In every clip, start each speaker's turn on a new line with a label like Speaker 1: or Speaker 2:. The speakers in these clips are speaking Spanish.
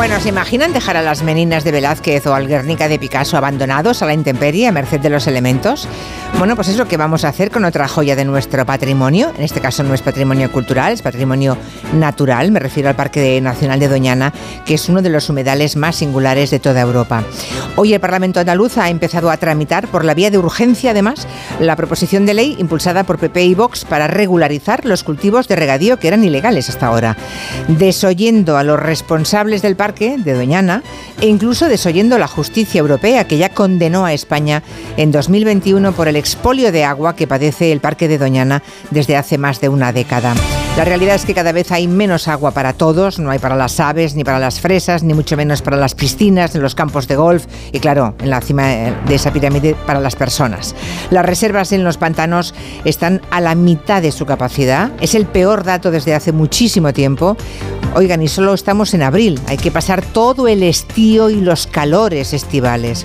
Speaker 1: Bueno, ¿se imaginan dejar a las meninas de Velázquez o al Guernica de Picasso abandonados a la intemperie a merced de los elementos? Bueno, pues es lo que vamos a hacer con otra joya de nuestro patrimonio. En este caso no es patrimonio cultural, es patrimonio natural. Me refiero al Parque Nacional de Doñana, que es uno de los humedales más singulares de toda Europa. Hoy el Parlamento andaluz ha empezado a tramitar por la vía de urgencia, además, la proposición de ley impulsada por PP y Vox para regularizar los cultivos de regadío que eran ilegales hasta ahora, desoyendo a los responsables del parque de Doñana e incluso desoyendo la justicia europea que ya condenó a España en 2021 por el expolio de agua que padece el Parque de Doñana desde hace más de una década. La realidad es que cada vez hay menos agua para todos, no hay para las aves, ni para las fresas, ni mucho menos para las piscinas, en los campos de golf y claro, en la cima de esa pirámide para las personas. Las reservas en los pantanos están a la mitad de su capacidad, es el peor dato desde hace muchísimo tiempo. Oigan, y solo estamos en abril, hay que pasar todo el estío y los calores estivales.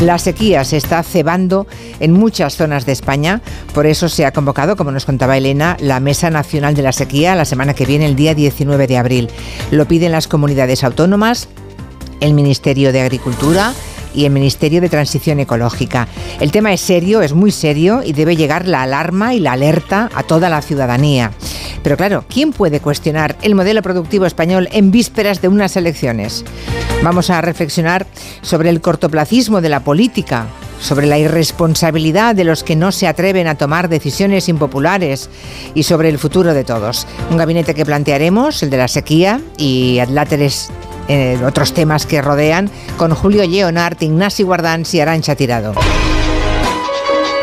Speaker 1: La sequía se está cebando en muchas zonas de España, por eso se ha convocado, como nos contaba Elena, la Mesa Nacional de la Sequía la semana que viene, el día 19 de abril. Lo piden las comunidades autónomas, el Ministerio de Agricultura, y el Ministerio de Transición Ecológica. El tema es serio, es muy serio y debe llegar la alarma y la alerta a toda la ciudadanía. Pero claro, ¿quién puede cuestionar el modelo productivo español en vísperas de unas elecciones? Vamos a reflexionar sobre el cortoplacismo de la política, sobre la irresponsabilidad de los que no se atreven a tomar decisiones impopulares y sobre el futuro de todos. Un gabinete que plantearemos, el de la sequía y adláteres eh, otros temas que rodean, con Julio Leonard, Ignasi Guardans y Arancha Tirado.